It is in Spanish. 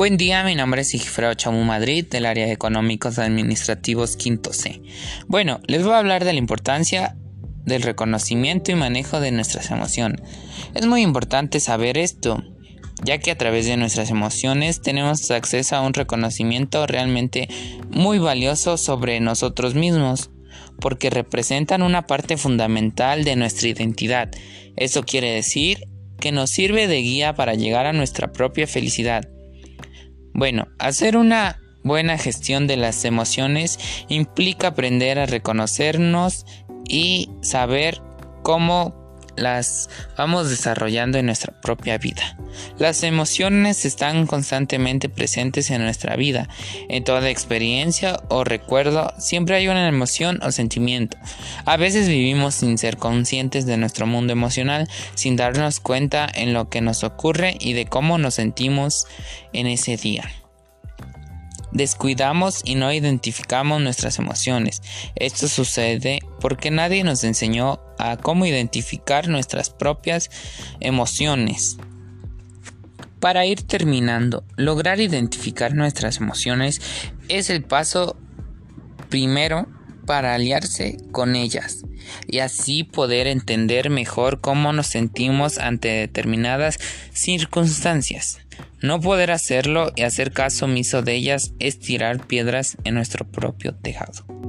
Buen día, mi nombre es Sigifredo Chamu Madrid del área de económicos administrativos quinto C. Bueno, les voy a hablar de la importancia del reconocimiento y manejo de nuestras emociones. Es muy importante saber esto, ya que a través de nuestras emociones tenemos acceso a un reconocimiento realmente muy valioso sobre nosotros mismos, porque representan una parte fundamental de nuestra identidad. Eso quiere decir que nos sirve de guía para llegar a nuestra propia felicidad. Bueno, hacer una buena gestión de las emociones implica aprender a reconocernos y saber cómo las vamos desarrollando en nuestra propia vida. Las emociones están constantemente presentes en nuestra vida. En toda experiencia o recuerdo siempre hay una emoción o sentimiento. A veces vivimos sin ser conscientes de nuestro mundo emocional, sin darnos cuenta en lo que nos ocurre y de cómo nos sentimos en ese día. Descuidamos y no identificamos nuestras emociones. Esto sucede porque nadie nos enseñó a cómo identificar nuestras propias emociones. Para ir terminando, lograr identificar nuestras emociones es el paso primero para aliarse con ellas y así poder entender mejor cómo nos sentimos ante determinadas circunstancias. No poder hacerlo y hacer caso omiso de ellas es tirar piedras en nuestro propio tejado.